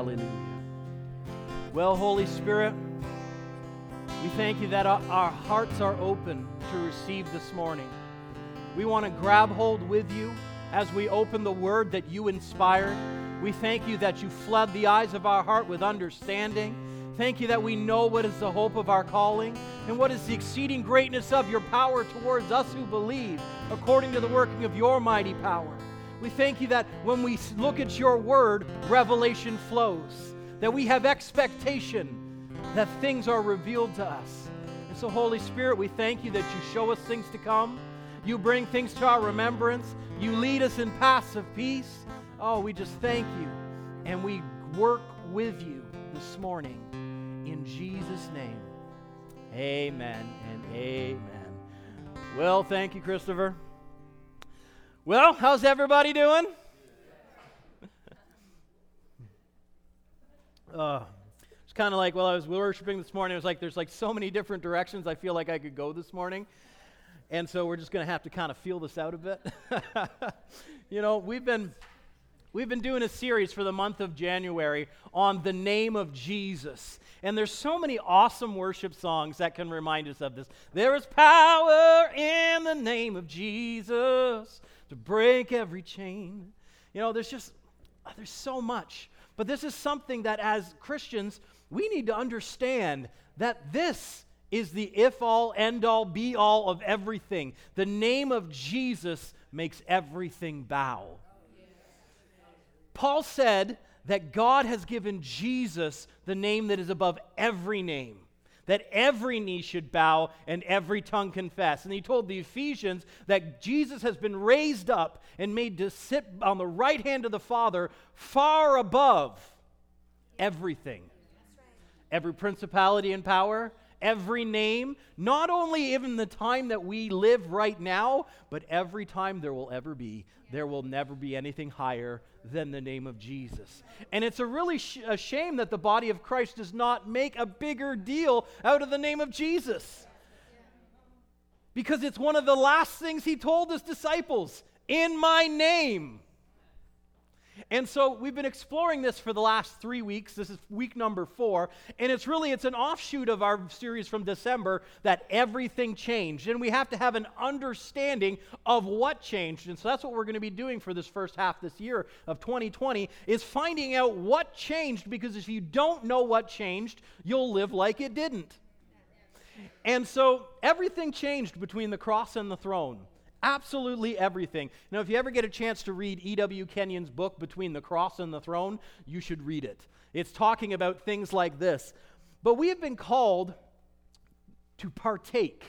Hallelujah. Well, Holy Spirit, we thank you that our hearts are open to receive this morning. We want to grab hold with you as we open the word that you inspired. We thank you that you flood the eyes of our heart with understanding. Thank you that we know what is the hope of our calling and what is the exceeding greatness of your power towards us who believe, according to the working of your mighty power. We thank you that when we look at your word, revelation flows, that we have expectation that things are revealed to us. And so, Holy Spirit, we thank you that you show us things to come. You bring things to our remembrance. You lead us in paths of peace. Oh, we just thank you. And we work with you this morning. In Jesus' name, amen and amen. Well, thank you, Christopher. Well, how's everybody doing? uh, it's kind of like, well, I was worshiping this morning. It was like there's like so many different directions I feel like I could go this morning. And so we're just going to have to kind of feel this out a bit. you know, we've been we've been doing a series for the month of January on the name of Jesus. And there's so many awesome worship songs that can remind us of this. There is power in the name of Jesus to break every chain. You know, there's just uh, there's so much. But this is something that as Christians we need to understand that this is the if all, end all, be all of everything. The name of Jesus makes everything bow. Paul said that God has given Jesus the name that is above every name, that every knee should bow and every tongue confess. And he told the Ephesians that Jesus has been raised up and made to sit on the right hand of the Father far above everything every principality and power, every name, not only even the time that we live right now, but every time there will ever be. There will never be anything higher than the name of Jesus. And it's a really sh- a shame that the body of Christ does not make a bigger deal out of the name of Jesus. Because it's one of the last things he told his disciples in my name. And so we've been exploring this for the last three weeks. This is week number four. And it's really, it's an offshoot of our series from December that everything changed. And we have to have an understanding of what changed. And so that's what we're going to be doing for this first half this year of 2020 is finding out what changed because if you don't know what changed, you'll live like it didn't. And so everything changed between the cross and the throne. Absolutely everything. Now, if you ever get a chance to read E.W. Kenyon's book, Between the Cross and the Throne, you should read it. It's talking about things like this. But we have been called to partake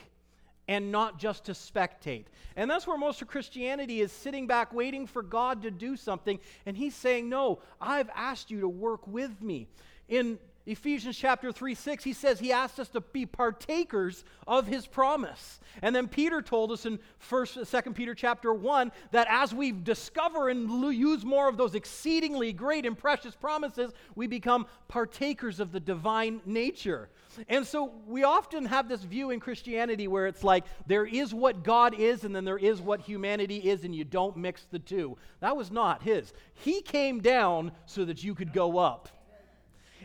and not just to spectate. And that's where most of Christianity is sitting back waiting for God to do something. And He's saying, No, I've asked you to work with me. In Ephesians chapter 3 6, he says he asked us to be partakers of his promise. And then Peter told us in 1st, 2nd Peter chapter 1 that as we discover and use more of those exceedingly great and precious promises, we become partakers of the divine nature. And so we often have this view in Christianity where it's like there is what God is and then there is what humanity is, and you don't mix the two. That was not his. He came down so that you could go up.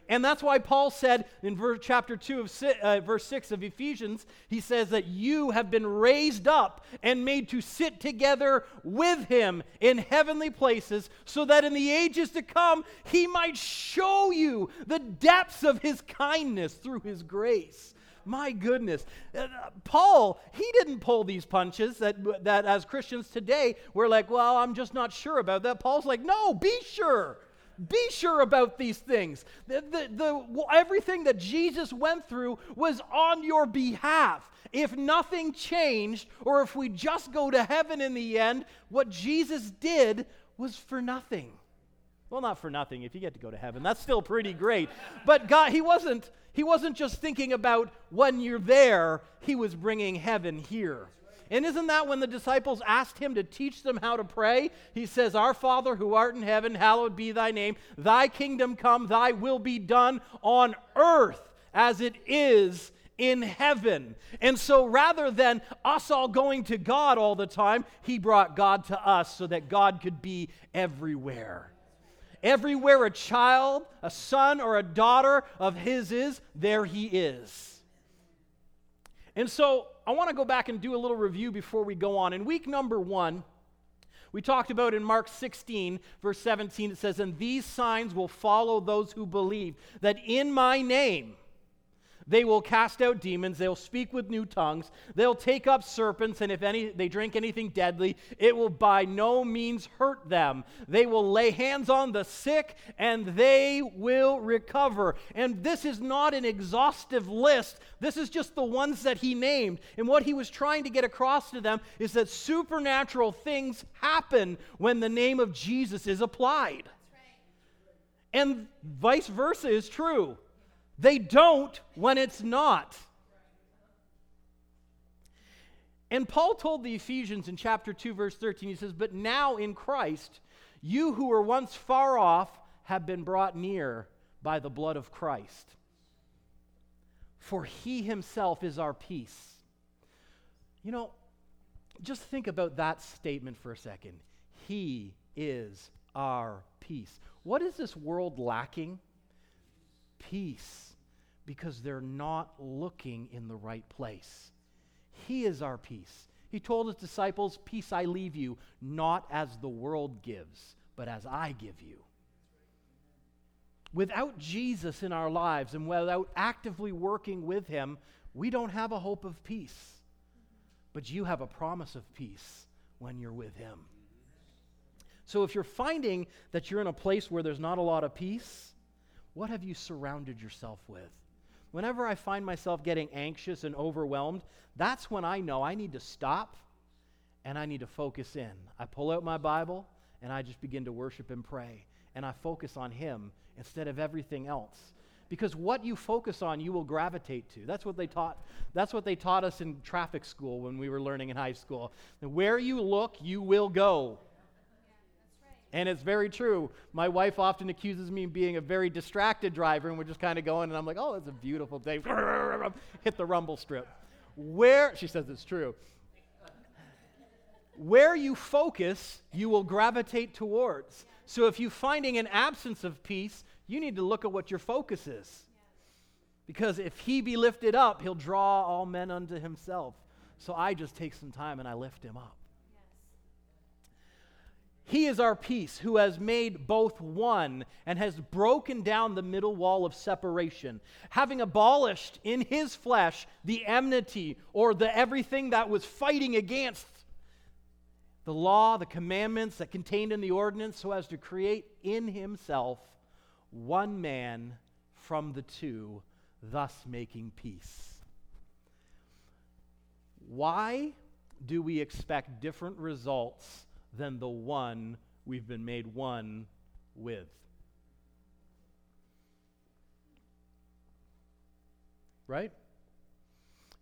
And that's why Paul said in verse, chapter 2 of uh, verse 6 of Ephesians, he says that you have been raised up and made to sit together with him in heavenly places, so that in the ages to come he might show you the depths of his kindness through his grace. My goodness. Uh, Paul, he didn't pull these punches that, that as Christians today, we're like, well, I'm just not sure about that. Paul's like, no, be sure. Be sure about these things. The, the, the, everything that Jesus went through was on your behalf. If nothing changed, or if we just go to heaven in the end, what Jesus did was for nothing. Well, not for nothing. If you get to go to heaven, that's still pretty great. But God, He wasn't. He wasn't just thinking about when you're there. He was bringing heaven here. And isn't that when the disciples asked him to teach them how to pray? He says, Our Father who art in heaven, hallowed be thy name. Thy kingdom come, thy will be done on earth as it is in heaven. And so rather than us all going to God all the time, he brought God to us so that God could be everywhere. Everywhere a child, a son, or a daughter of his is, there he is. And so I want to go back and do a little review before we go on. In week number one, we talked about in Mark 16, verse 17, it says, And these signs will follow those who believe, that in my name, they will cast out demons. They'll speak with new tongues. They'll take up serpents, and if any they drink anything deadly, it will by no means hurt them. They will lay hands on the sick, and they will recover. And this is not an exhaustive list. This is just the ones that he named. And what he was trying to get across to them is that supernatural things happen when the name of Jesus is applied. And vice versa is true. They don't when it's not. And Paul told the Ephesians in chapter 2, verse 13, he says, But now in Christ, you who were once far off have been brought near by the blood of Christ. For he himself is our peace. You know, just think about that statement for a second. He is our peace. What is this world lacking? Peace because they're not looking in the right place. He is our peace. He told his disciples, Peace I leave you, not as the world gives, but as I give you. Without Jesus in our lives and without actively working with him, we don't have a hope of peace. But you have a promise of peace when you're with him. So if you're finding that you're in a place where there's not a lot of peace, what have you surrounded yourself with? Whenever I find myself getting anxious and overwhelmed, that's when I know I need to stop and I need to focus in. I pull out my Bible and I just begin to worship and pray. And I focus on Him instead of everything else. Because what you focus on, you will gravitate to. That's what they taught. That's what they taught us in traffic school when we were learning in high school. And where you look, you will go. And it's very true. My wife often accuses me of being a very distracted driver, and we're just kind of going, and I'm like, oh, it's a beautiful day. Hit the rumble strip. Where, she says it's true. Where you focus, you will gravitate towards. So if you're finding an absence of peace, you need to look at what your focus is. Because if he be lifted up, he'll draw all men unto himself. So I just take some time and I lift him up. He is our peace, who has made both one and has broken down the middle wall of separation, having abolished in his flesh the enmity or the everything that was fighting against the law, the commandments that contained in the ordinance, so as to create in himself one man from the two, thus making peace. Why do we expect different results? Than the one we've been made one with. Right?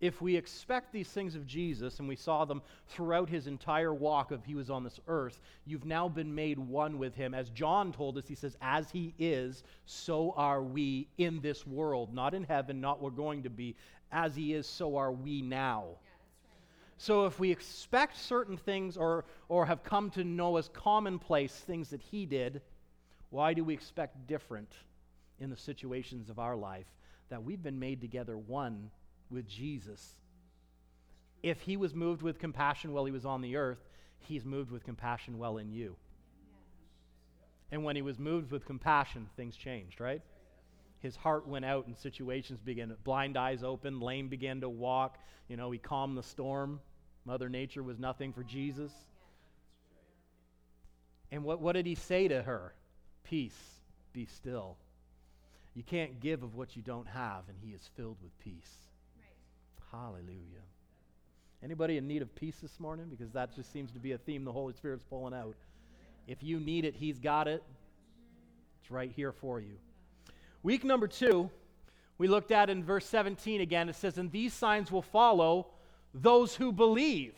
If we expect these things of Jesus, and we saw them throughout his entire walk of he was on this earth, you've now been made one with him. As John told us, he says, As he is, so are we in this world. Not in heaven, not we're going to be. As he is, so are we now. So if we expect certain things or, or have come to know as commonplace things that he did, why do we expect different in the situations of our life that we've been made together one with Jesus? If he was moved with compassion while he was on the earth, he's moved with compassion well in you. And when he was moved with compassion, things changed, right? His heart went out and situations began blind eyes opened lame began to walk you know he calmed the storm. Mother nature was nothing for jesus. And what, what did he say to her? Peace be still. You can't give of what you don't have and he is filled with peace. Right. hallelujah. Anybody in need of peace this morning? Because that just seems to be a theme the holy spirit's pulling out. If you need it he's got it. It's right here for you Week number two, we looked at in verse 17 again. It says, And these signs will follow those who believe.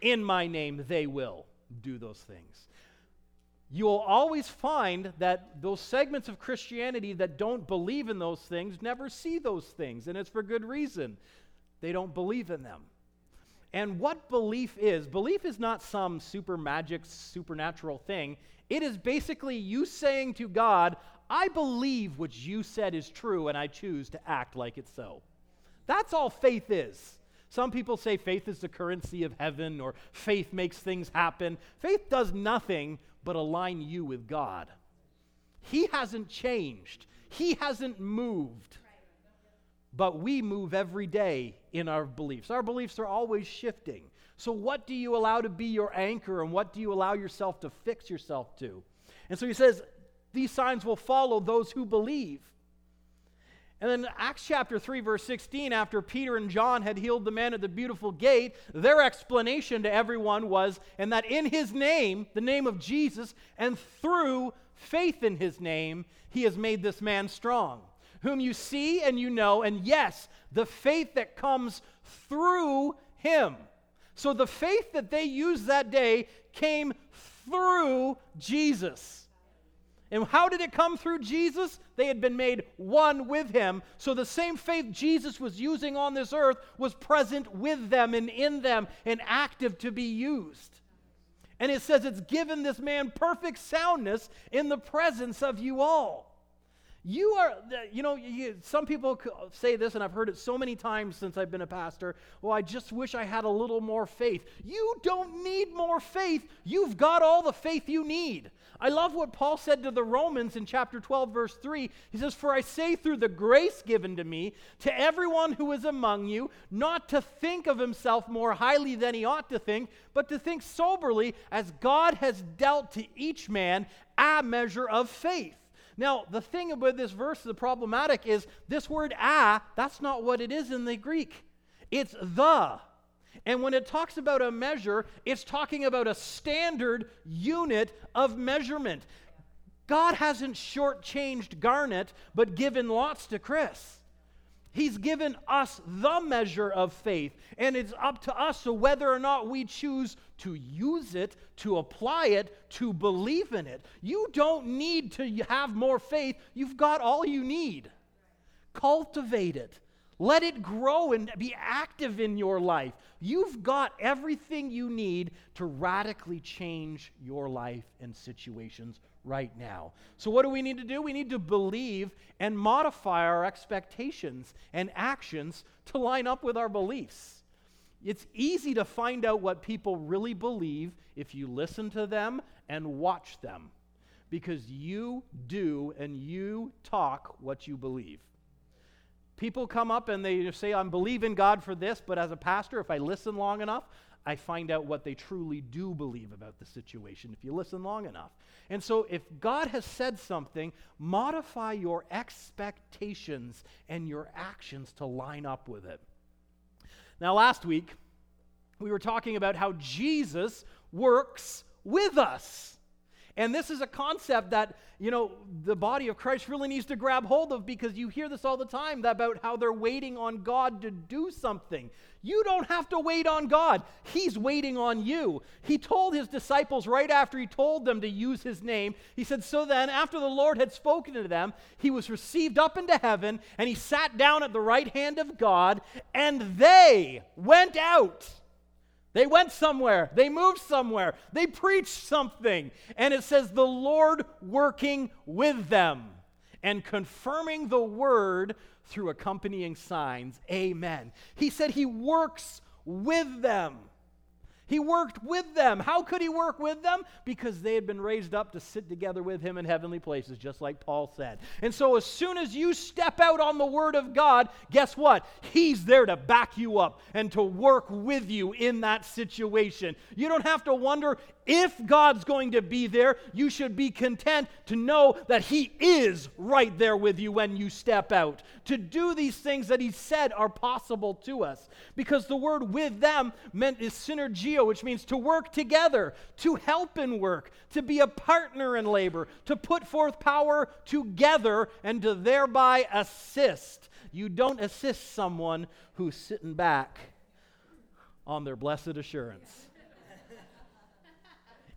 In my name, they will do those things. You will always find that those segments of Christianity that don't believe in those things never see those things, and it's for good reason. They don't believe in them. And what belief is, belief is not some super magic, supernatural thing. It is basically you saying to God, I believe what you said is true and I choose to act like it's so. That's all faith is. Some people say faith is the currency of heaven or faith makes things happen. Faith does nothing but align you with God. He hasn't changed, He hasn't moved. But we move every day in our beliefs. Our beliefs are always shifting. So, what do you allow to be your anchor and what do you allow yourself to fix yourself to? And so he says, These signs will follow those who believe. And then Acts chapter 3, verse 16, after Peter and John had healed the man at the beautiful gate, their explanation to everyone was, and that in his name, the name of Jesus, and through faith in his name, he has made this man strong, whom you see and you know, and yes, the faith that comes through him. So the faith that they used that day came through Jesus. And how did it come through Jesus? They had been made one with him. So the same faith Jesus was using on this earth was present with them and in them and active to be used. And it says it's given this man perfect soundness in the presence of you all. You are, you know, you, some people say this, and I've heard it so many times since I've been a pastor. Well, I just wish I had a little more faith. You don't need more faith. You've got all the faith you need. I love what Paul said to the Romans in chapter 12, verse 3. He says, For I say through the grace given to me, to everyone who is among you, not to think of himself more highly than he ought to think, but to think soberly, as God has dealt to each man a measure of faith. Now, the thing about this verse, the problematic is this word a, that's not what it is in the Greek. It's the. And when it talks about a measure, it's talking about a standard unit of measurement. God hasn't shortchanged Garnet, but given lots to Chris. He's given us the measure of faith, and it's up to us so whether or not we choose to use it, to apply it, to believe in it. You don't need to have more faith, you've got all you need. Cultivate it. Let it grow and be active in your life. You've got everything you need to radically change your life and situations right now. So, what do we need to do? We need to believe and modify our expectations and actions to line up with our beliefs. It's easy to find out what people really believe if you listen to them and watch them because you do and you talk what you believe. People come up and they say, I'm believing God for this, but as a pastor, if I listen long enough, I find out what they truly do believe about the situation if you listen long enough. And so, if God has said something, modify your expectations and your actions to line up with it. Now, last week, we were talking about how Jesus works with us. And this is a concept that, you know, the body of Christ really needs to grab hold of because you hear this all the time about how they're waiting on God to do something. You don't have to wait on God, He's waiting on you. He told His disciples right after He told them to use His name, He said, So then, after the Lord had spoken to them, He was received up into heaven and He sat down at the right hand of God, and they went out they went somewhere, they moved somewhere, they preached something. And it says, the Lord working with them and confirming the word through accompanying signs. Amen. He said he works with them. He worked with them. How could he work with them? Because they had been raised up to sit together with him in heavenly places, just like Paul said. And so, as soon as you step out on the word of God, guess what? He's there to back you up and to work with you in that situation. You don't have to wonder if God's going to be there, you should be content to know that He is right there with you when you step out. To do these things that He said are possible to us. Because the word with them meant is synergio, which means to work together, to help in work, to be a partner in labor, to put forth power together, and to thereby assist. You don't assist someone who's sitting back on their blessed assurance.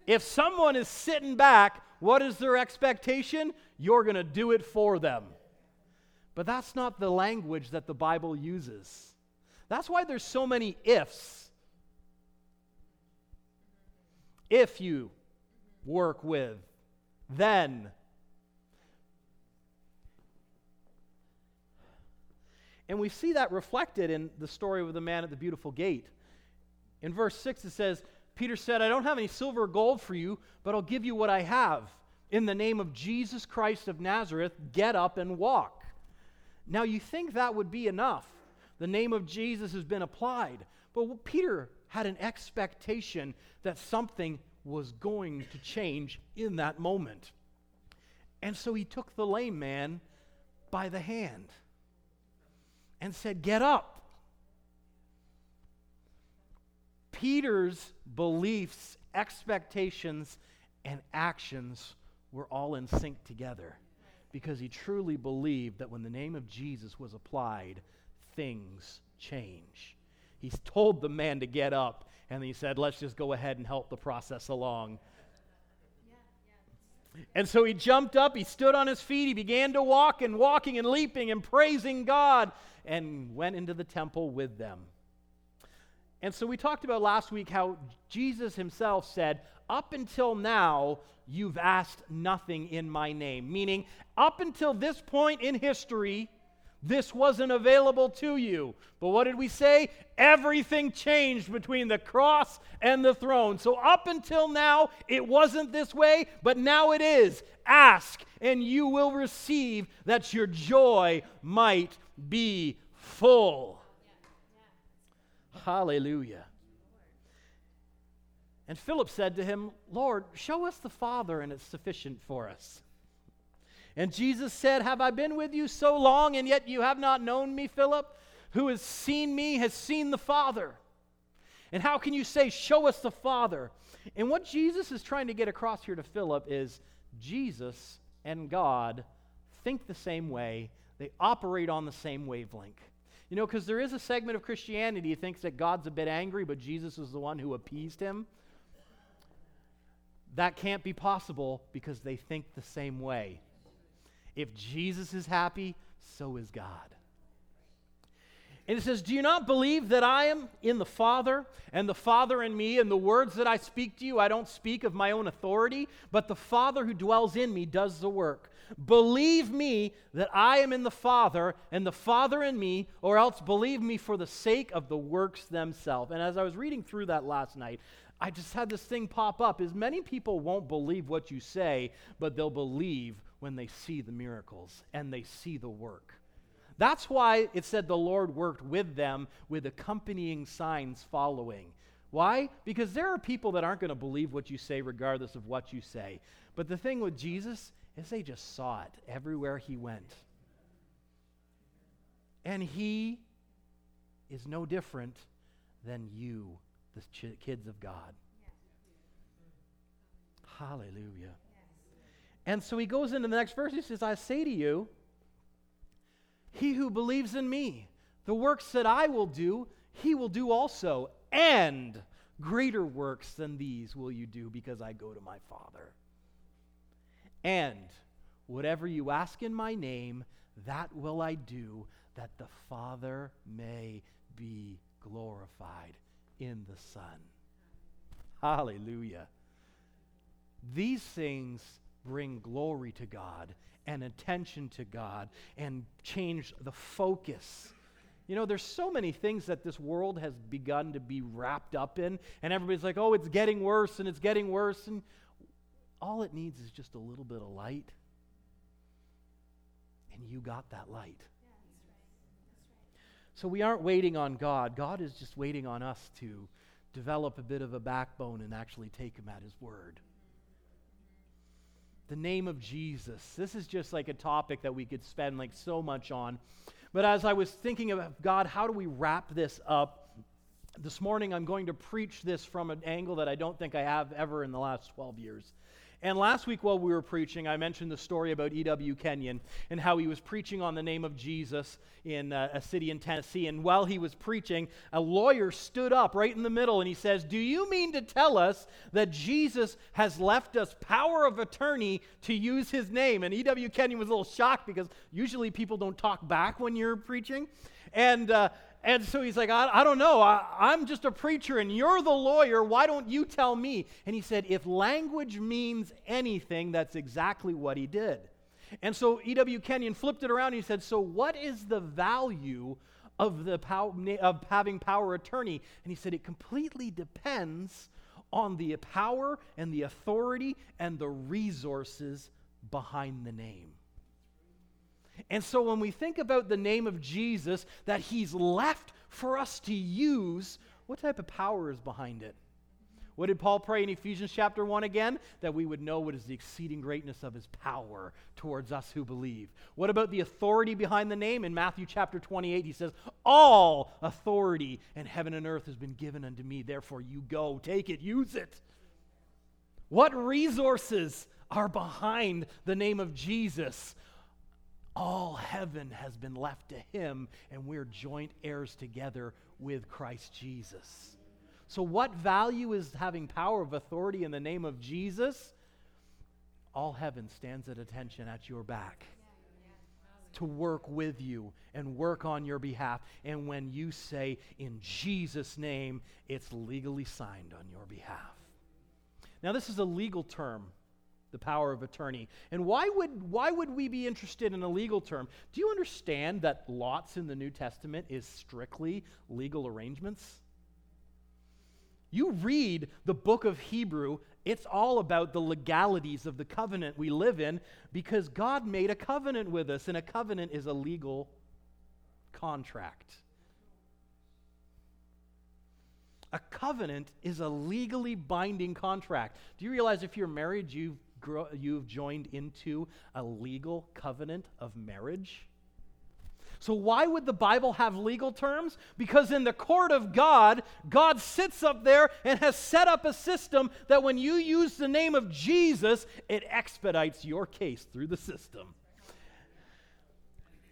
If someone is sitting back, what is their expectation? You're going to do it for them. But that's not the language that the Bible uses. That's why there's so many ifs. If you work with, then. And we see that reflected in the story of the man at the beautiful gate. In verse 6, it says, Peter said, I don't have any silver or gold for you, but I'll give you what I have. In the name of Jesus Christ of Nazareth, get up and walk. Now, you think that would be enough. The name of Jesus has been applied. But Peter had an expectation that something was going to change in that moment. And so he took the lame man by the hand and said, Get up. Peter's beliefs, expectations, and actions were all in sync together because he truly believed that when the name of Jesus was applied, things change. He's told the man to get up, and he said, Let's just go ahead and help the process along. And so he jumped up, he stood on his feet, he began to walk and walking and leaping and praising God, and went into the temple with them. And so we talked about last week how Jesus himself said, Up until now, you've asked nothing in my name. Meaning, up until this point in history, this wasn't available to you. But what did we say? Everything changed between the cross and the throne. So up until now, it wasn't this way, but now it is. Ask, and you will receive that your joy might be full. Hallelujah. And Philip said to him, Lord, show us the Father, and it's sufficient for us. And Jesus said, Have I been with you so long, and yet you have not known me, Philip? Who has seen me has seen the Father. And how can you say, Show us the Father? And what Jesus is trying to get across here to Philip is Jesus and God think the same way, they operate on the same wavelength. You know, because there is a segment of Christianity that thinks that God's a bit angry, but Jesus is the one who appeased him. That can't be possible because they think the same way. If Jesus is happy, so is God. And it says, Do you not believe that I am in the Father, and the Father in me, and the words that I speak to you, I don't speak of my own authority, but the Father who dwells in me does the work. Believe me that I am in the Father, and the Father in me, or else believe me for the sake of the works themselves. And as I was reading through that last night, I just had this thing pop up is many people won't believe what you say, but they'll believe when they see the miracles and they see the work. That's why it said the Lord worked with them with accompanying signs following. Why? Because there are people that aren't going to believe what you say regardless of what you say. But the thing with Jesus is they just saw it everywhere he went. And he is no different than you, the ch- kids of God. Hallelujah. And so he goes into the next verse. He says, I say to you, he who believes in me, the works that I will do, he will do also. And greater works than these will you do because I go to my Father. And whatever you ask in my name, that will I do, that the Father may be glorified in the Son. Hallelujah. These things bring glory to God and attention to God and change the focus. You know, there's so many things that this world has begun to be wrapped up in, and everybody's like, oh, it's getting worse and it's getting worse. And all it needs is just a little bit of light. And you got that light. So we aren't waiting on God. God is just waiting on us to develop a bit of a backbone and actually take Him at His word the name of Jesus. This is just like a topic that we could spend like so much on. But as I was thinking of God, how do we wrap this up? This morning I'm going to preach this from an angle that I don't think I have ever in the last 12 years. And last week, while we were preaching, I mentioned the story about E.W. Kenyon and how he was preaching on the name of Jesus in uh, a city in Tennessee. And while he was preaching, a lawyer stood up right in the middle and he says, Do you mean to tell us that Jesus has left us power of attorney to use his name? And E.W. Kenyon was a little shocked because usually people don't talk back when you're preaching. And, uh, and so he's like, I, I don't know. I, I'm just a preacher and you're the lawyer. Why don't you tell me? And he said, If language means anything, that's exactly what he did. And so E.W. Kenyon flipped it around and he said, So, what is the value of, the pow- of having power attorney? And he said, It completely depends on the power and the authority and the resources behind the name. And so when we think about the name of Jesus that he's left for us to use, what type of power is behind it? What did Paul pray in Ephesians chapter 1 again? That we would know what is the exceeding greatness of his power towards us who believe. What about the authority behind the name? In Matthew chapter 28, he says, All authority in heaven and earth has been given unto me. Therefore, you go, take it, use it. What resources are behind the name of Jesus? All heaven has been left to him, and we're joint heirs together with Christ Jesus. So, what value is having power of authority in the name of Jesus? All heaven stands at attention at your back to work with you and work on your behalf. And when you say, in Jesus' name, it's legally signed on your behalf. Now, this is a legal term, the power of attorney. And why would, why would we be interested in a legal term? Do you understand that lots in the New Testament is strictly legal arrangements? You read the book of Hebrew, it's all about the legalities of the covenant we live in because God made a covenant with us, and a covenant is a legal contract. A covenant is a legally binding contract. Do you realize if you're married, you've, you've joined into a legal covenant of marriage? So, why would the Bible have legal terms? Because in the court of God, God sits up there and has set up a system that when you use the name of Jesus, it expedites your case through the system.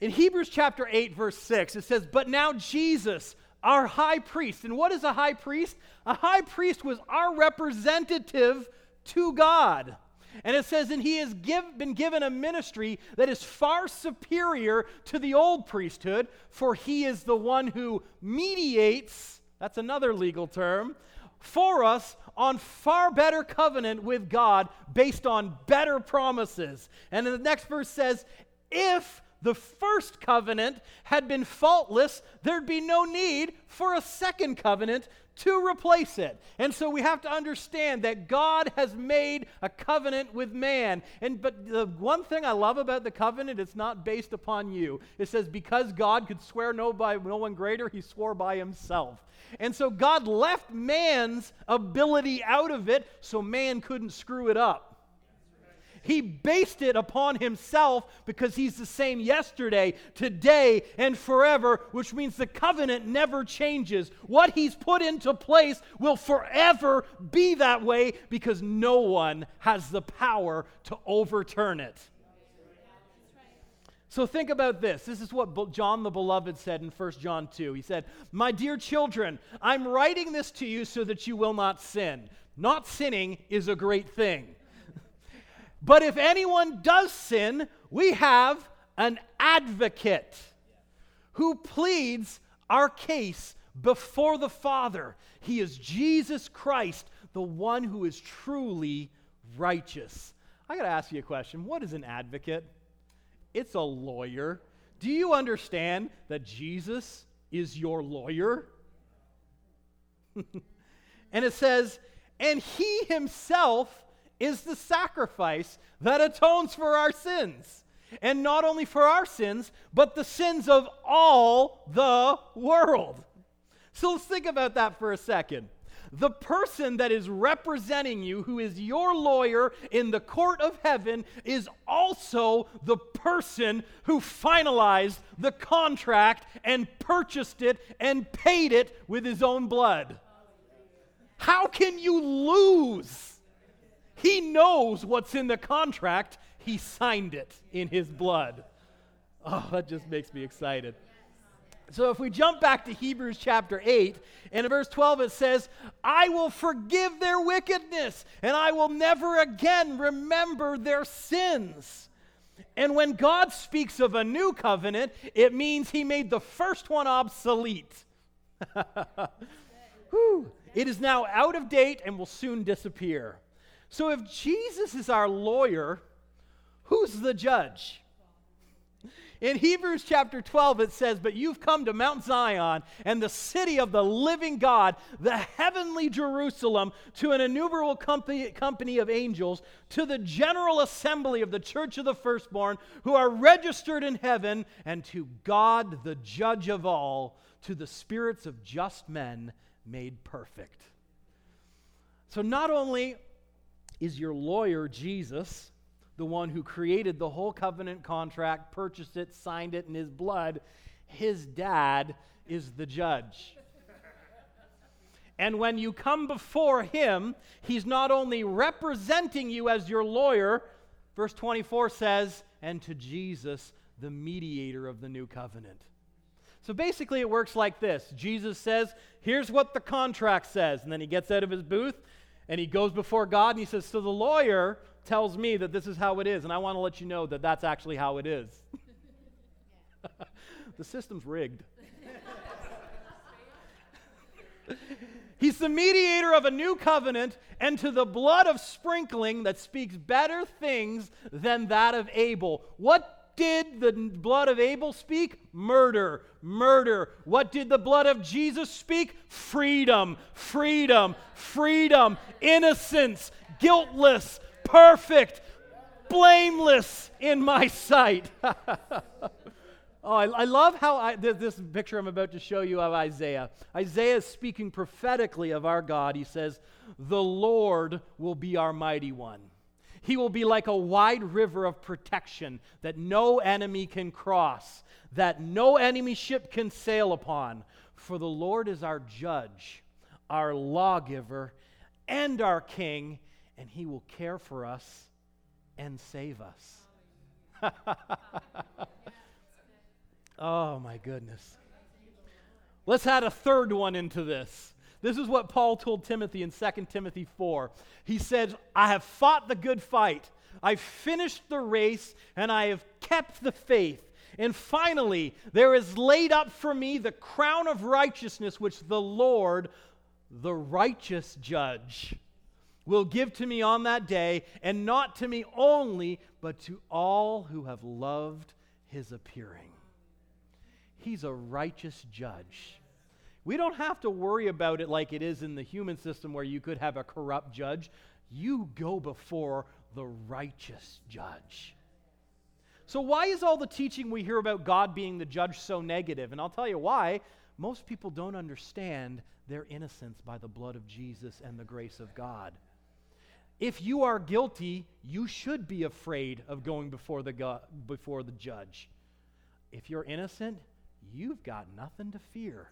In Hebrews chapter 8, verse 6, it says, But now Jesus, our high priest, and what is a high priest? A high priest was our representative to God. And it says, and he has give, been given a ministry that is far superior to the old priesthood, for he is the one who mediates, that's another legal term, for us on far better covenant with God based on better promises. And the next verse says, if the first covenant had been faultless, there'd be no need for a second covenant to replace it. And so we have to understand that God has made a covenant with man. And but the one thing I love about the covenant, it's not based upon you. It says because God could swear no by no one greater, he swore by himself. And so God left man's ability out of it so man couldn't screw it up. He based it upon himself because he's the same yesterday, today, and forever, which means the covenant never changes. What he's put into place will forever be that way because no one has the power to overturn it. So think about this. This is what John the Beloved said in 1 John 2. He said, My dear children, I'm writing this to you so that you will not sin. Not sinning is a great thing. But if anyone does sin, we have an advocate who pleads our case before the Father. He is Jesus Christ, the one who is truly righteous. I got to ask you a question. What is an advocate? It's a lawyer. Do you understand that Jesus is your lawyer? and it says, and he himself is the sacrifice that atones for our sins. And not only for our sins, but the sins of all the world. So let's think about that for a second. The person that is representing you, who is your lawyer in the court of heaven, is also the person who finalized the contract and purchased it and paid it with his own blood. How can you lose? He knows what's in the contract. He signed it in his blood. Oh, that just makes me excited. So if we jump back to Hebrews chapter 8, and in verse 12 it says, I will forgive their wickedness, and I will never again remember their sins. And when God speaks of a new covenant, it means he made the first one obsolete. it is now out of date and will soon disappear. So if Jesus is our lawyer, who's the judge? In Hebrews chapter 12, it says, But you've come to Mount Zion and the city of the living God, the heavenly Jerusalem, to an innumerable company, company of angels, to the general assembly of the church of the firstborn, who are registered in heaven, and to God, the judge of all, to the spirits of just men made perfect. So not only is your lawyer Jesus, the one who created the whole covenant contract, purchased it, signed it in his blood, his dad is the judge. And when you come before him, he's not only representing you as your lawyer, verse 24 says, and to Jesus, the mediator of the new covenant. So basically, it works like this Jesus says, Here's what the contract says. And then he gets out of his booth and he goes before God and he says, So the lawyer tells me that this is how it is, and I want to let you know that that's actually how it is. the system's rigged. He's the mediator of a new covenant, and to the blood of sprinkling that speaks better things than that of Abel. What did the blood of Abel speak? Murder, murder. What did the blood of Jesus speak? Freedom, freedom, freedom, innocence, guiltless, perfect, blameless in my sight. oh, I, I, love how I, this picture I'm about to show you of Isaiah. Isaiah is speaking prophetically of our God. He says, The Lord will be our mighty one. He will be like a wide river of protection that no enemy can cross, that no enemy ship can sail upon. For the Lord is our judge, our lawgiver, and our king, and he will care for us and save us. oh, my goodness. Let's add a third one into this. This is what Paul told Timothy in 2 Timothy 4. He said, I have fought the good fight, I've finished the race, and I have kept the faith. And finally, there is laid up for me the crown of righteousness, which the Lord, the righteous judge, will give to me on that day, and not to me only, but to all who have loved his appearing. He's a righteous judge. We don't have to worry about it like it is in the human system where you could have a corrupt judge. You go before the righteous judge. So, why is all the teaching we hear about God being the judge so negative? And I'll tell you why. Most people don't understand their innocence by the blood of Jesus and the grace of God. If you are guilty, you should be afraid of going before the, go- before the judge. If you're innocent, you've got nothing to fear.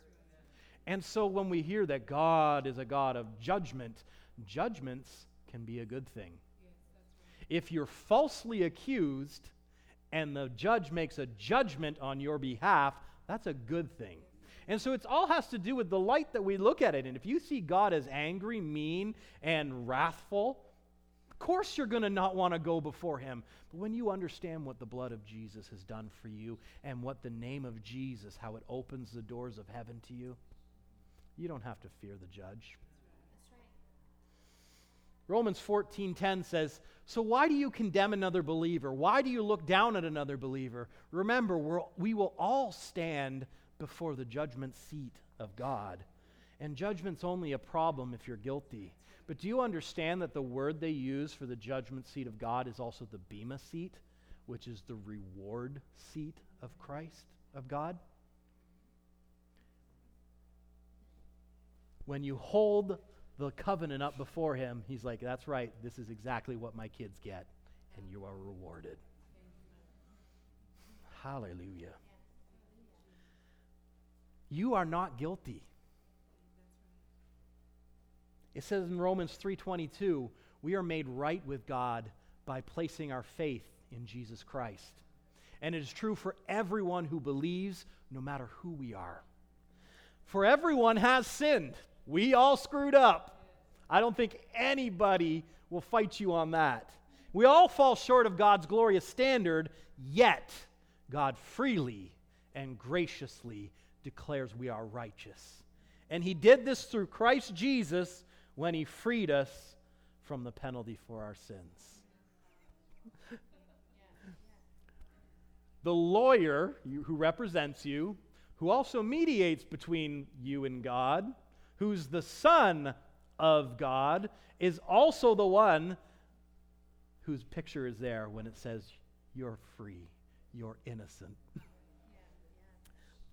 And so when we hear that God is a God of judgment, judgments can be a good thing. If you're falsely accused and the judge makes a judgment on your behalf, that's a good thing. And so it all has to do with the light that we look at it. And if you see God as angry, mean, and wrathful, of course, you're going to not want to go before him. But when you understand what the blood of Jesus has done for you and what the name of Jesus, how it opens the doors of heaven to you, you don't have to fear the judge. Romans 14:10 says, "So why do you condemn another believer? Why do you look down at another believer? Remember, we we will all stand before the judgment seat of God. And judgment's only a problem if you're guilty. But do you understand that the word they use for the judgment seat of God is also the Bema seat, which is the reward seat of Christ, of God? When you hold the covenant up before him, he's like, That's right, this is exactly what my kids get, and you are rewarded. Hallelujah. You are not guilty. It says in Romans 3:22, we are made right with God by placing our faith in Jesus Christ. And it is true for everyone who believes, no matter who we are. For everyone has sinned. We all screwed up. I don't think anybody will fight you on that. We all fall short of God's glorious standard, yet God freely and graciously declares we are righteous. And He did this through Christ Jesus when He freed us from the penalty for our sins. the lawyer who represents you, who also mediates between you and God, who's the Son of God, is also the one whose picture is there when it says, You're free, you're innocent.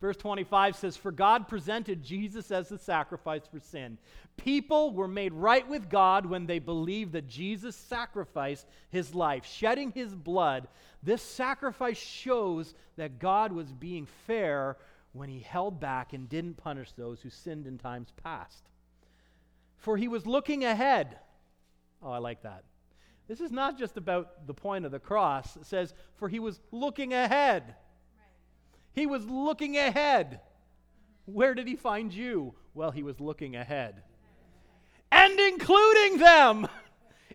Verse 25 says, For God presented Jesus as the sacrifice for sin. People were made right with God when they believed that Jesus sacrificed his life, shedding his blood. This sacrifice shows that God was being fair when he held back and didn't punish those who sinned in times past. For he was looking ahead. Oh, I like that. This is not just about the point of the cross. It says, For he was looking ahead. He was looking ahead. Where did he find you? Well, he was looking ahead. And including them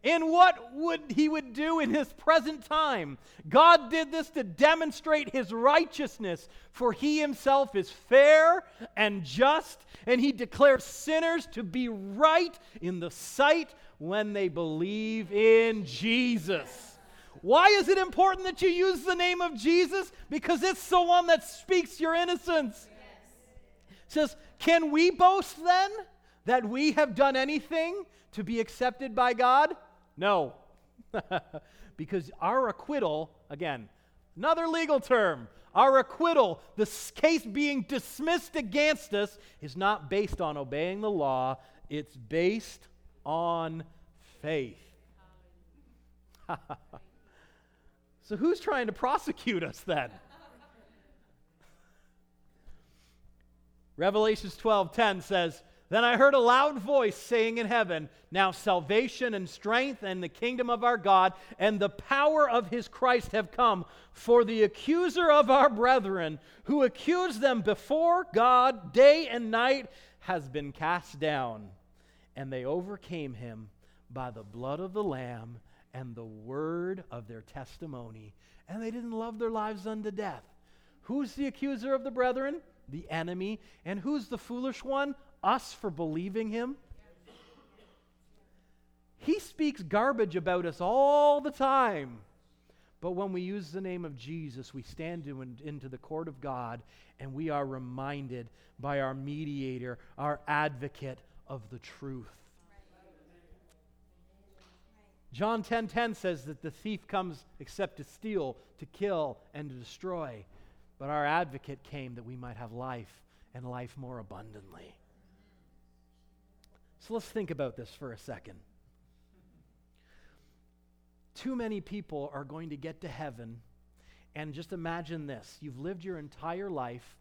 in what would he would do in his present time. God did this to demonstrate his righteousness, for he himself is fair and just, and he declares sinners to be right in the sight when they believe in Jesus. Why is it important that you use the name of Jesus? Because it's the one that speaks your innocence. Yes. says, Can we boast then that we have done anything to be accepted by God? No. because our acquittal, again, another legal term, our acquittal, the case being dismissed against us, is not based on obeying the law, it's based on faith. So who's trying to prosecute us then? Revelations 12:10 says, "Then I heard a loud voice saying in heaven, now salvation and strength and the kingdom of our God and the power of his Christ have come, for the accuser of our brethren, who accused them before God day and night, has been cast down, and they overcame him by the blood of the lamb and the word of their testimony, and they didn't love their lives unto death. Who's the accuser of the brethren? The enemy. And who's the foolish one? Us for believing him. He speaks garbage about us all the time. But when we use the name of Jesus, we stand in, into the court of God and we are reminded by our mediator, our advocate of the truth. John 10:10 10, 10 says that the thief comes except to steal, to kill and to destroy. But our advocate came that we might have life and life more abundantly. So let's think about this for a second. Too many people are going to get to heaven and just imagine this. You've lived your entire life,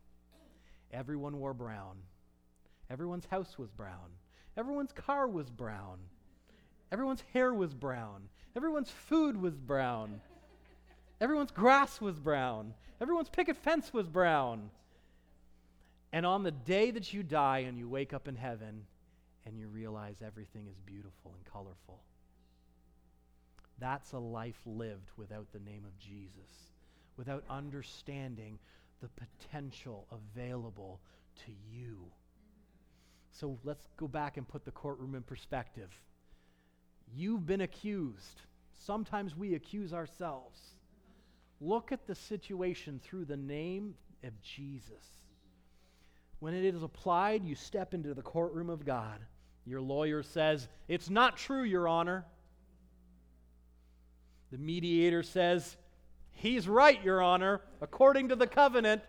everyone wore brown. Everyone's house was brown. Everyone's car was brown. Everyone's hair was brown. Everyone's food was brown. Everyone's grass was brown. Everyone's picket fence was brown. And on the day that you die and you wake up in heaven and you realize everything is beautiful and colorful, that's a life lived without the name of Jesus, without understanding the potential available to you. So let's go back and put the courtroom in perspective. You've been accused. Sometimes we accuse ourselves. Look at the situation through the name of Jesus. When it is applied, you step into the courtroom of God. Your lawyer says, It's not true, Your Honor. The mediator says, He's right, Your Honor. According to the covenant,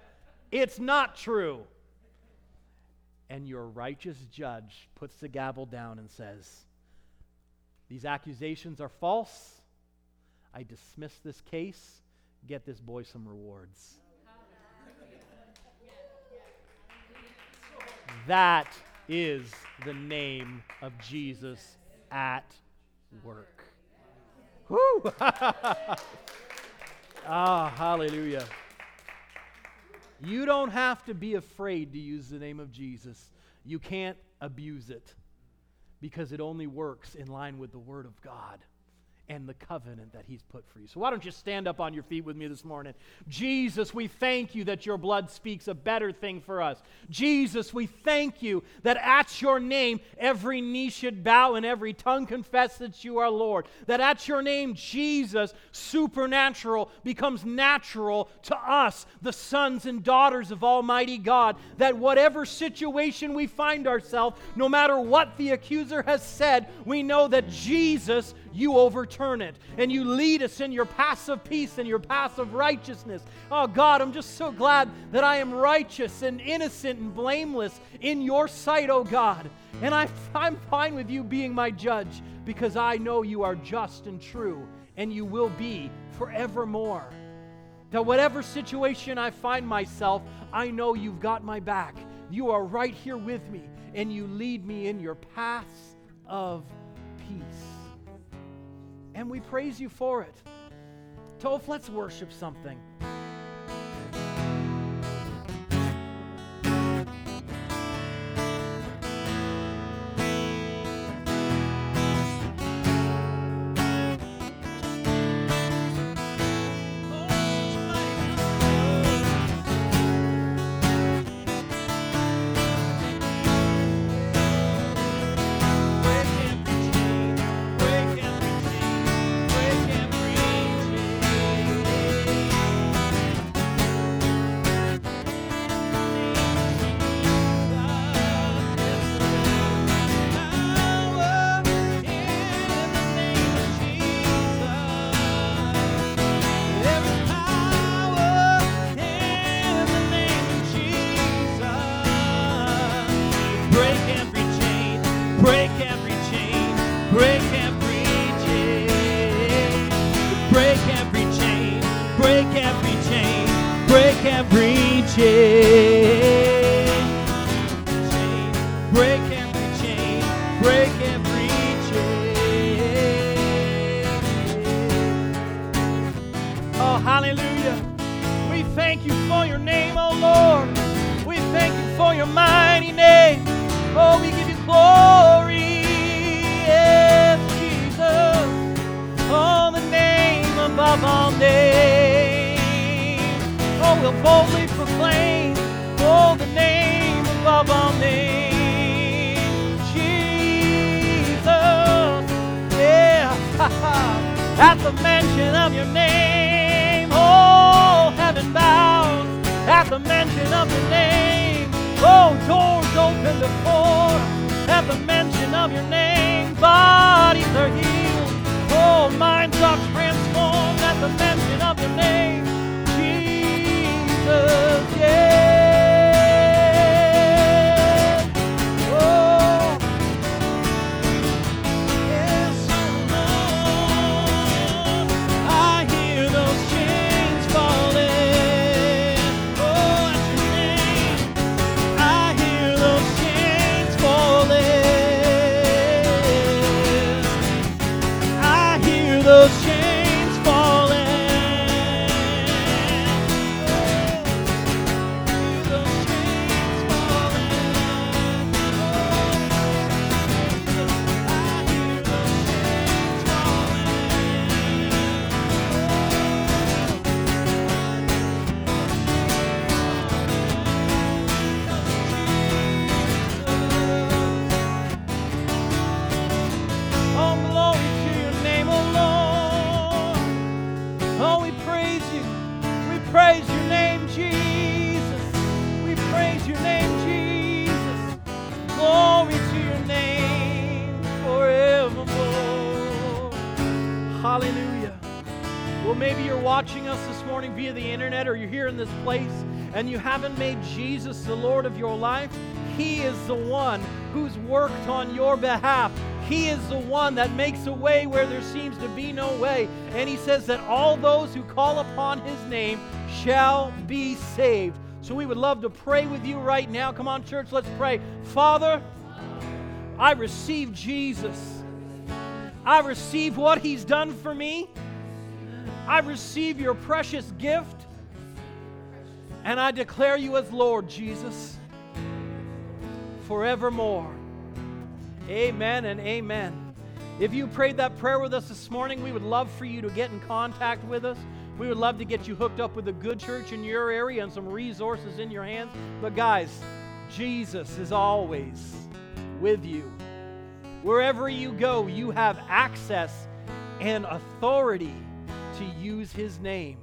it's not true. And your righteous judge puts the gavel down and says, these accusations are false. I dismiss this case. Get this boy some rewards. That is the name of Jesus at work. Whoo! ah, hallelujah. You don't have to be afraid to use the name of Jesus. You can't abuse it because it only works in line with the Word of God. And the covenant that He's put for you. So, why don't you stand up on your feet with me this morning? Jesus, we thank you that your blood speaks a better thing for us. Jesus, we thank you that at your name every knee should bow and every tongue confess that you are Lord. That at your name, Jesus, supernatural becomes natural to us, the sons and daughters of Almighty God. That whatever situation we find ourselves, no matter what the accuser has said, we know that Jesus you overturn it and you lead us in your paths of peace and your paths of righteousness. Oh God, I'm just so glad that I am righteous and innocent and blameless in your sight, oh God. And I, I'm fine with you being my judge because I know you are just and true and you will be forevermore. That whatever situation I find myself, I know you've got my back. You are right here with me and you lead me in your paths of peace and we praise you for it. Toph, let's worship something. chain. Break every chain. Break every chain. Oh, hallelujah. We thank you for your name, oh Lord. We thank you for your mighty name. Oh, we give you glory. Yes, Jesus. Oh, the name above all names. Oh, we'll boldly at the mention of your name, oh, heaven bows. At the mention of your name, oh, doors open before. At the mention of your name, bodies are healed. Oh, minds are transformed at the mention of your name, Jesus. Yeah. And you haven't made Jesus the Lord of your life, He is the one who's worked on your behalf. He is the one that makes a way where there seems to be no way. And He says that all those who call upon His name shall be saved. So we would love to pray with you right now. Come on, church, let's pray. Father, I receive Jesus. I receive what He's done for me. I receive your precious gift. And I declare you as Lord, Jesus, forevermore. Amen and amen. If you prayed that prayer with us this morning, we would love for you to get in contact with us. We would love to get you hooked up with a good church in your area and some resources in your hands. But, guys, Jesus is always with you. Wherever you go, you have access and authority to use His name.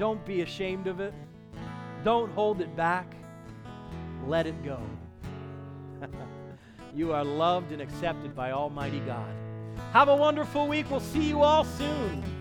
Don't be ashamed of it, don't hold it back. Let it go. you are loved and accepted by Almighty God. Have a wonderful week. We'll see you all soon.